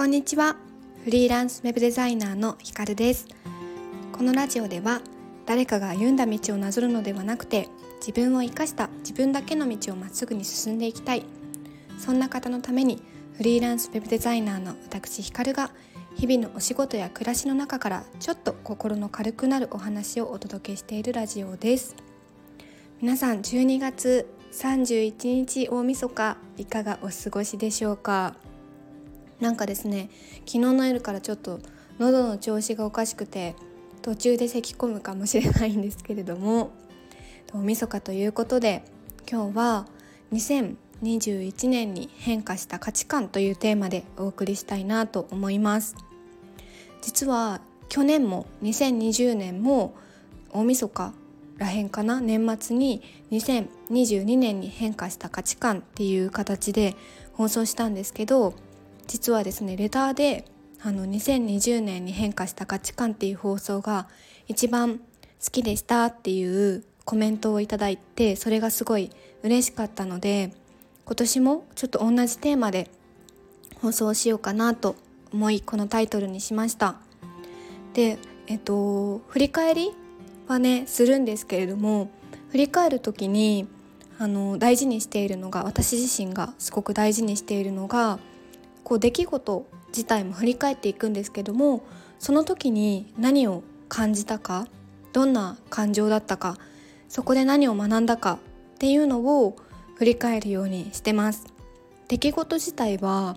こんにちは。フリーランスウェブデザイナーのひかるです。このラジオでは誰かが歩んだ道をなぞるのではなくて自分を生かした自分だけの道をまっすぐに進んでいきたい。そんな方のためにフリーランスウェブデザイナーの私ひかるが日々のお仕事や暮らしの中からちょっと心の軽くなるお話をお届けしているラジオです。皆さん12月31日大晦日いかがお過ごしでしょうか？なんかですね昨日の夜からちょっと喉の調子がおかしくて途中で咳き込むかもしれないんですけれども大晦日ということで今日は2021年に変化した価値観というテーマでお送りしたいなと思います。実は去年も2020年も大晦日らへんかな年末に2022年に変化した価値観っていう形で放送したんですけど実はですねレターであの2020年に変化した価値観っていう放送が一番好きでしたっていうコメントをいただいてそれがすごい嬉しかったので今年もちょっと同じテーマで放送しようかなと思いこのタイトルにしました。でえっと振り返りはねするんですけれども振り返る時にあの大事にしているのが私自身がすごく大事にしているのがこう出来事自体も振り返っていくんですけどもその時に何を感じたかどんな感情だったかそこで何を学んだかっていうのを振り返るようにしてます。出来事自体は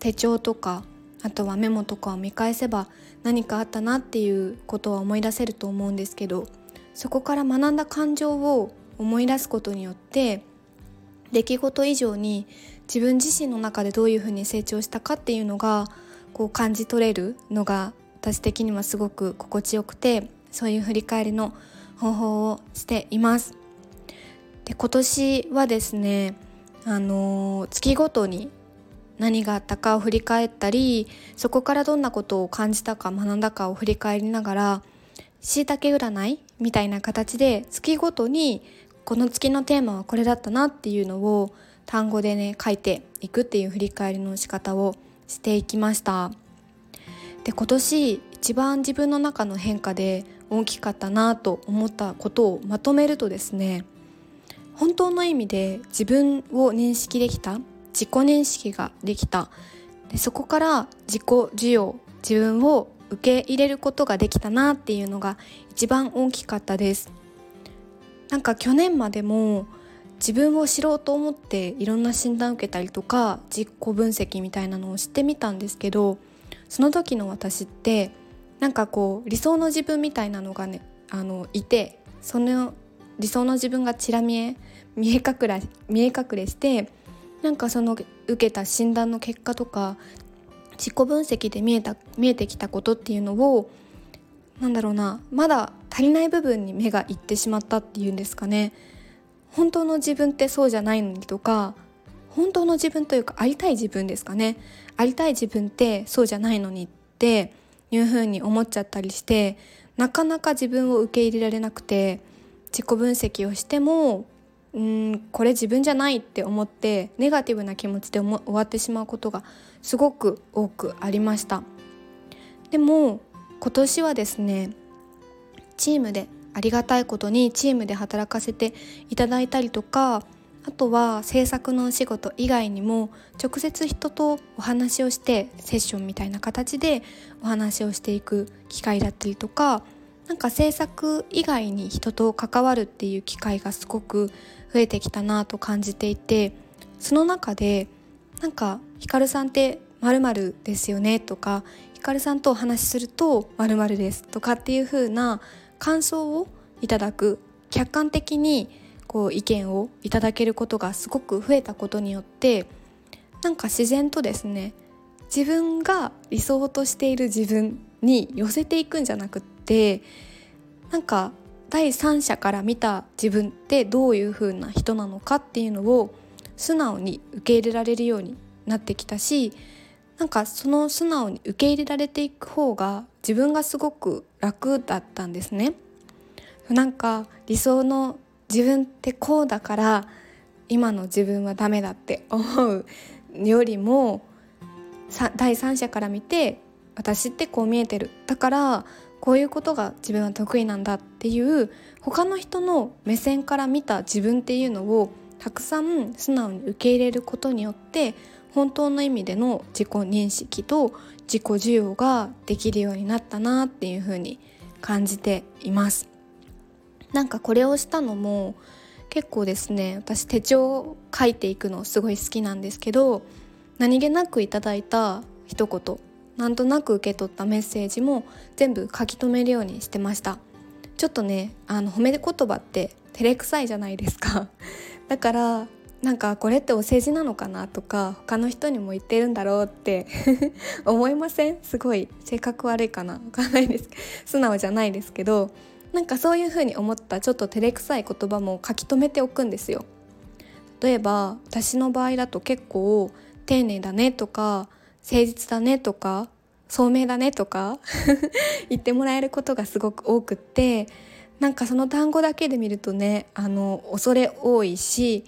手帳とかあとはメモとかを見返せば何かあったなっていうことは思い出せると思うんですけどそこから学んだ感情を思い出すことによって出来事以上に自分自身の中でどういうふうに成長したかっていうのがこう感じ取れるのが私的にはすごく心地よくてそういう振り返りの方法をしています。で今年はですねあの月ごとに何があったかを振り返ったりそこからどんなことを感じたか学んだかを振り返りながらしいたけ占いみたいな形で月ごとにこの月のテーマはこれだったなっていうのを単語でね書いていくっていう振り返りの仕方をしていきました。で今年一番自分の中の変化で大きかったなと思ったことをまとめるとですね本当の意味で自分を認識できた自己認識ができた。でそこから自己需要自分を受け入れることができたなっていうのが一番大きかったです。なんか去年までも自分を知ろうと思っていろんな診断を受けたりとか自己分析みたいなのをしてみたんですけどその時の私ってなんかこう理想の自分みたいなのがねあのいてその理想の自分がちら見え見え隠れ見え隠れしてなんかその受けた診断の結果とか自己分析で見えた見えてきたことっていうのをなんだろうなまだ足りない部分に目がいってしまったっていうんですかね。本当の自分ってそうじゃないのにとか本当の自分というかありたい自分ですかね。ありたい自分ってそうじゃないのにっていうふうに思っちゃったりしてなかなか自分を受け入れられなくて自己分析をしてもうんこれ自分じゃないって思ってネガティブな気持ちで終わってしまうことがすごく多くありました。でも今年はですねチームでありがたいことにチームで働かせていただいたりとかあとは制作のお仕事以外にも直接人とお話をしてセッションみたいな形でお話をしていく機会だったりとかなんか制作以外に人と関わるっていう機会がすごく増えてきたなと感じていてその中でなんか「ひかるさんってまるですよね」とか「ひかるさんとお話しするとまるです」とかっていう風な感想をいただく客観的にこう意見をいただけることがすごく増えたことによってなんか自然とですね自分が理想としている自分に寄せていくんじゃなくってなんか第三者から見た自分ってどういう風な人なのかっていうのを素直に受け入れられるようになってきたしなんかその素直に受け入れられていく方が自分がすごく楽だったんですね。なんか理想の自分ってこうだから今の自分はダメだって思うよりも第三者から見て私ってこう見えてるだからこういうことが自分は得意なんだっていう他の人の目線から見た自分っていうのをたくさん素直に受け入れることによって本当の意味での自己認識と自己需要ができるようになったなっていうふうに感じています。なんかこれをしたのも結構ですね私手帳を書いていくのすごい好きなんですけど何気なくいただいた一言なんとなく受け取ったメッセージも全部書き留めるようにしてました。ちょっとねあの褒め言葉って照れくさいじゃないですか。だからなんかこれってお世辞なのかなとか他の人にも言ってるんだろうって 思いません？すごい性格悪いかな？わかんないです。素直じゃないですけどなんかそういう風に思ったちょっと照れくさい言葉も書き留めておくんですよ。例えば私の場合だと結構丁寧だねとか誠実だねとか聡明だねとか 言ってもらえることがすごく多くってなんかその単語だけで見るとねあの恐れ多いし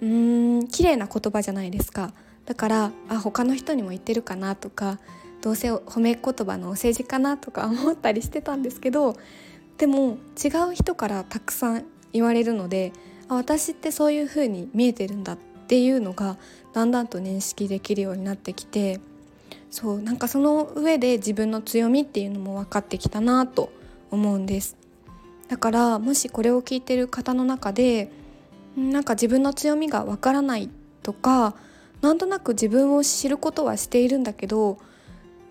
うーん綺麗な言葉じゃないですか。だからあ他の人にも言ってるかなとかどうせ褒め言葉のお世辞かなとか思ったりしてたんですけどでも違う人からたくさん言われるのであ私ってそういう風に見えてるんだっていうのがだんだんと認識できるようになってきてそうなんかその上で自分の強みっていうのも分かってきたなと思うんです。だからもしこれを聞いてる方の中でなんか自分の強みが分からないとかなんとなく自分を知ることはしているんだけど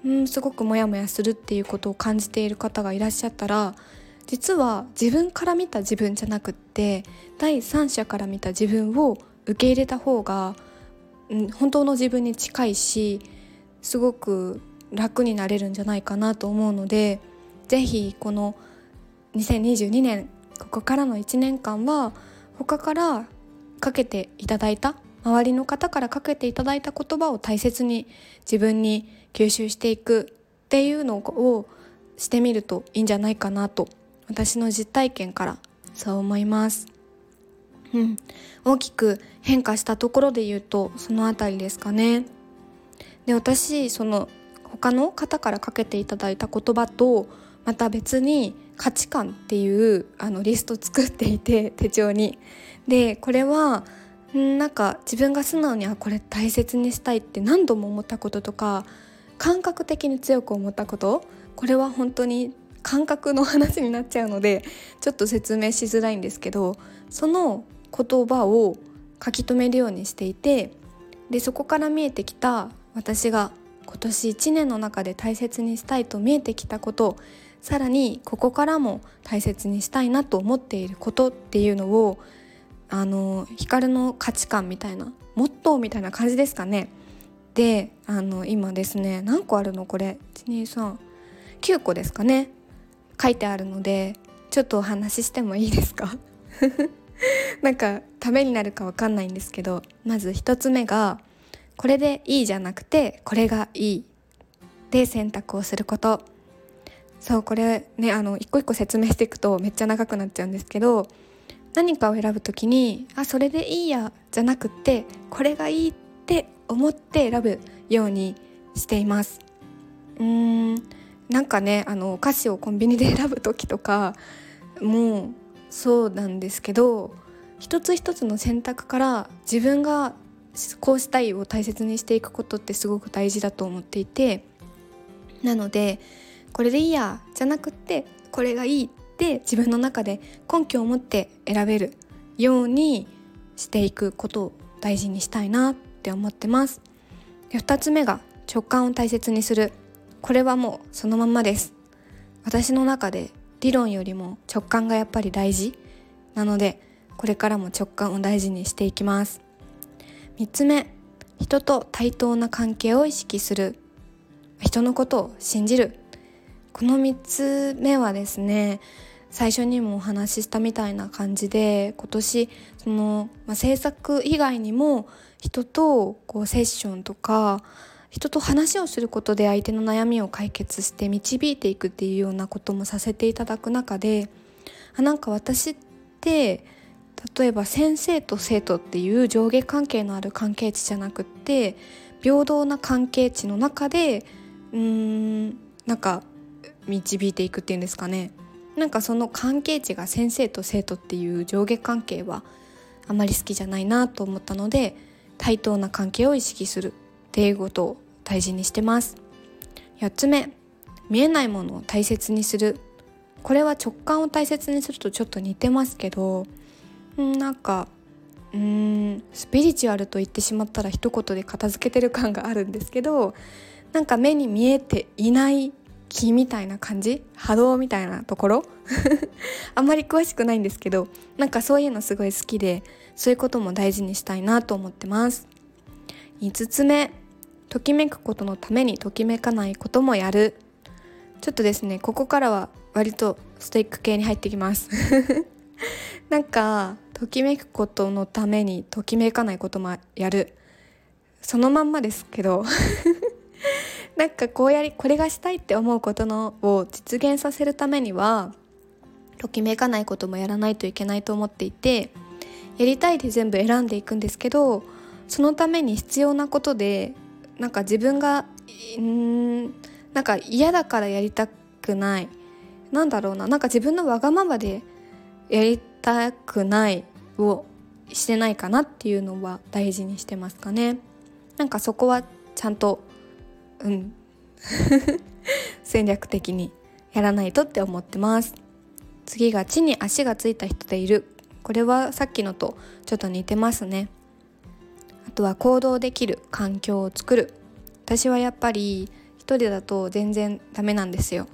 うんすごくモヤモヤするっていうことを感じている方がいらっしゃったら実は自分から見た自分じゃなくって第三者から見た自分を受け入れた方が、うん、本当の自分に近いしすごく楽になれるんじゃないかなと思うので是非この2022年ここからの1年間は他からかけていただいた周りの方からかけていただいた言葉を大切に自分に吸収していくっていうのをしてみるといいんじゃないかなと私の実体験からそう思います。うん、大きく変化したところで言うとその辺りですかね。で私その他の方からかけていただいた言葉とまた別に価値観っていうあのリスト作っていて手帳に。でこれはなんか自分が素直にあこれ大切にしたいって何度も思ったこととか感覚的に強く思ったことこれは本当に感覚の話になっちゃうのでちょっと説明しづらいんですけどその言葉を書き留めるようにしていてでそこから見えてきた私が今年1年の中で大切にしたいと見えてきたことさらにここからも大切にしたいなと思っていることっていうのをあの光の価値観みたいなモットーみたいな感じですかね。であの今ですね何個あるの？これ。1239個ですかね。書いてあるのでちょっとお話ししてもいいですか？なんかためになるかわかんないんですけどまず1つ目がこれでいいじゃなくてこれがいい。で選択をすること。そうこれねあの一個一個説明していくとめっちゃ長くなっちゃうんですけど何かを選ぶ時にあそれでいいやじゃなくってこれがいいって思って選ぶようにしています。うーんなんかねあのお菓子をコンビニで選ぶ時とかもうそうなんですけど一つ一つの選択から自分がこうしたいを大切にしていくことってすごく大事だと思っていてなのでこれでいいやじゃなくってこれがいいって自分の中で根拠を持って選べるようにしていくことを大事にしたいなって思ってます。で2つ目が直感を大切にする。これはもうそのまんまです。私の中で理論よりも直感がやっぱり大事。なのでこれからも直感を大事にしていきます。3つ目人と対等な関係を意識する。人のことを信じる。この3つ目はですね最初にもお話ししたみたいな感じで今年その、まあ、制作以外にも人とこうセッションとか人と話をすることで相手の悩みを解決して導いていくっていうようなこともさせていただく中であなんか私って例えば先生と生徒っていう上下関係のある関係値じゃなくって平等な関係値の中でうーんなんか導いていくっていうんですかね。なんかその関係値が先生と生徒っていう上下関係はあまり好きじゃないなと思ったので対等な関係を意識するっていうことを大事にしてます。4つ目見えないものを大切にする。これは直感を大切にするとちょっと似てますけどなんかうーんスピリチュアルと言ってしまったら一言で片付けてる感があるんですけどなんか目に見えていない気みたいな感じ？波動みたいなところ？あんまり詳しくないんですけどなんかそういうのすごい好きでそういうことも大事にしたいなと思ってます。5つ目。ときめくことのためにときめかないこともやる。ちょっとですねここからは割とストイック系に入ってきます。なんかときめくことのためにときめかないこともやる。そのまんまですけど。なんかこうやりこれがしたいって思うことのを実現させるためにはときめかないこともやらないといけないと思っていてやりたいで全部選んでいくんですけどそのために必要なことでなんか自分がんなんか嫌だからやりたくない。なんだろうななんか自分のわがままでやりたくないをしてないかなっていうのは大事にしてますかね。なんかそこはちゃんとうん。戦略的にやらないとって思ってます。次が地に足がついた人でいる。これはさっきのとちょっと似てますね。あとは行動できる環境を作る。私はやっぱり一人だと全然ダメなんですよ。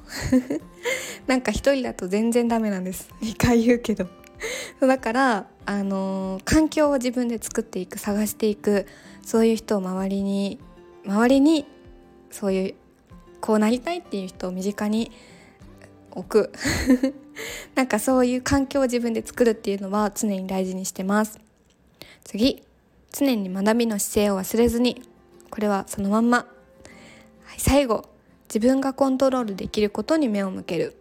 なんか一人だと全然ダメなんです。2回言うけど。だからあのー、環境を自分で作っていく探していく。そういう人を周りに周りにそういうこうなりたいっていう人を身近に置く。なんかそういう環境を自分で作るっていうのは常に大事にしてます。次。常に学びの姿勢を忘れずにこれはそのまんま、はい、最後。自分がコントロールできることに目を向ける。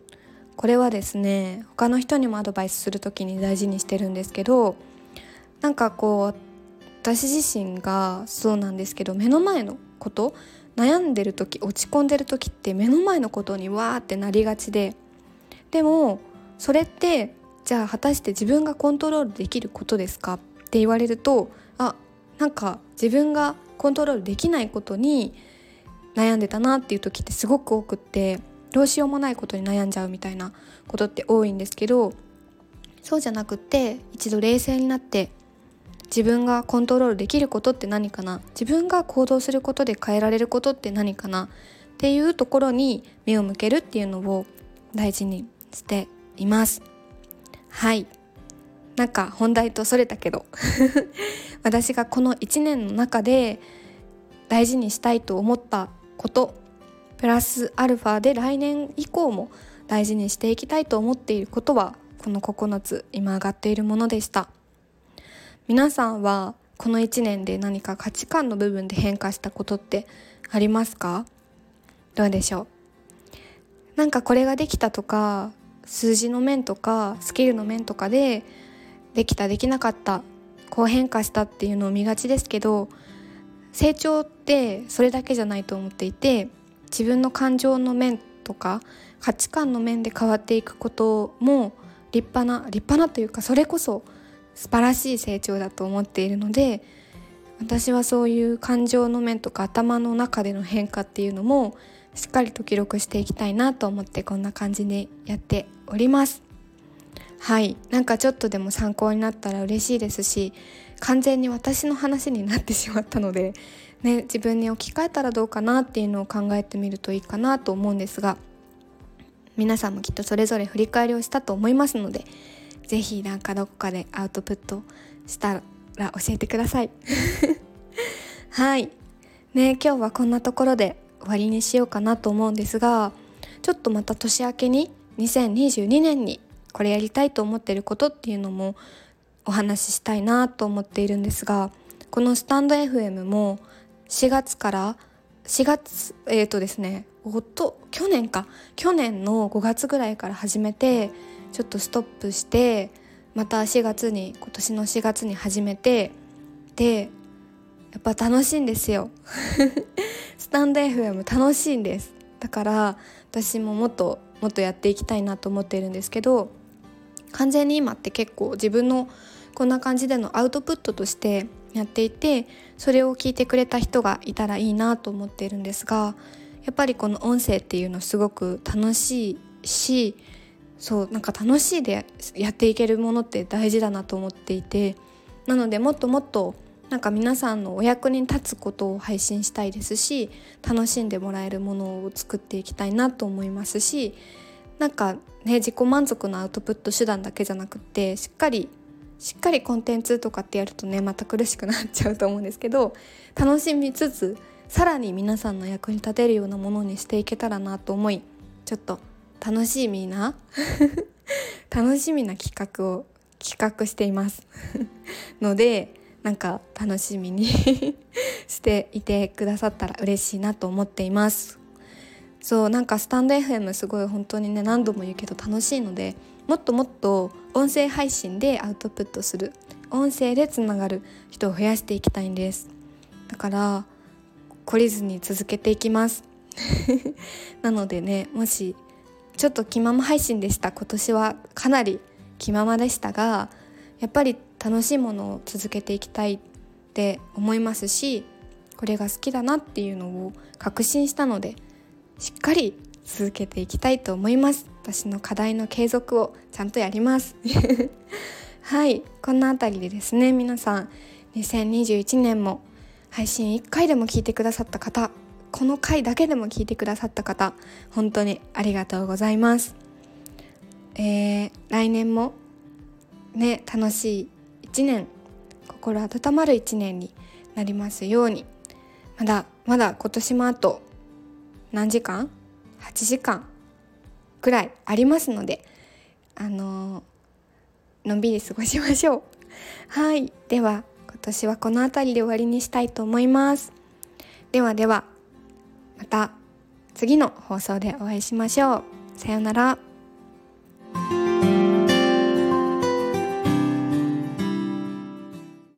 これはですね他の人にもアドバイスする時に大事にしてるんですけどなんかこう私自身がそうなんですけど目の前のこと悩んでる時落ち込んでる時って目の前のことにわーってなりがちで。でもそれってじゃあ果たして自分がコントロールできることですかって言われるとあなんか自分がコントロールできないことに悩んでたなっていう時ってすごく多くってどうしようもないことに悩んじゃうみたいなことって多いんですけどそうじゃなくって一度冷静になって自分がコントロールできることって何かな？自分が行動することで変えられることって何かな？っていうところに目を向けるっていうのを大事にしています。はい。なんか本題とそれたけど。私がこの1年の中で大事にしたいと思ったことプラスアルファで来年以降も大事にしていきたいと思っていることはこの9つ今上がっているものでした。皆さんはこの1年で何か価値観の部分で変化したことってありますか？どうでしょう？なんかこれができたとか数字の面とかスキルの面とかでできたできなかったこう変化したっていうのを見がちですけど成長ってそれだけじゃないと思っていて自分の感情の面とか価値観の面で変わっていくことも立派な立派なというかそれこそ素晴らしい成長だと思っているので私はそういう感情の面とか頭の中での変化っていうのもしっかりと記録していきたいなと思ってこんな感じでやっております。はい。なんかちょっとでも参考になったら嬉しいですし完全に私の話になってしまったので、ね、自分に置き換えたらどうかなっていうのを考えてみるといいかなと思うんですが皆さんもきっとそれぞれ振り返りをしたと思いますのでぜひなんかどこかでアウトプットしたら教えてください。はい。ね今日はこんなところで終わりにしようかなと思うんですがちょっとまた年明けに2022年にこれやりたいと思ってることっていうのもお話ししたいなと思っているんですがこのスタンド FM も4月から4月えっ、ー、とですねおっと去年か。去年の5月ぐらいから始めてちょっとストップしてまた4月に今年の4月に始めてでやっぱ楽しいんですよ。スタンド FM 楽しいんです。だから私ももっともっとやっていきたいなと思っているんですけど完全に今って結構自分のこんな感じでのアウトプットとしてやっていてそれを聞いてくれた人がいたらいいなと思っているんですがやっぱりこの音声っていうのすごく楽しいしそうなんか楽しいでやっていけるものって大事だなと思っていてなのでもっともっとなんか皆さんのお役に立つことを配信したいですし楽しんでもらえるものを作っていきたいなと思いますしなんかね自己満足のアウトプット手段だけじゃなくってしっかりしっかりコンテンツとかってやるとねまた苦しくなっちゃうと思うんですけど楽しみつつさらに皆さんの役に立てるようなものにしていけたらなと思いちょっと楽しみな 楽しみな企画を企画しています。のでなんか楽しみに していてくださったら嬉しいなと思っています。そうなんかスタンド FM すごい本当にね何度も言うけど楽しいのでもっともっと音声配信でアウトプットする音声でつながる人を増やしていきたいんです。だから懲りずに続けていきます。なのでねもしちょっと気まま配信でした。今年はかなり気ままでしたがやっぱり楽しいものを続けていきたいって思いますしこれが好きだなっていうのを確信したのでしっかり続けていきたいと思います。私の課題の継続をちゃんとやります。はい。こんなあたりでですね皆さん2021年も配信1回でも聞いてくださった方この回だけでも聞いてくださった方本当にありがとうございます。えー、来年もね楽しい1年心温まる1年になりますように。まだまだ今年もあと何時間？8時間くらいありますのであのー、のんびり過ごしましょう。はい。では今年はこの辺りで終わりにしたいと思います。ではでは。また次の放送でお会いしましょう。さようなら。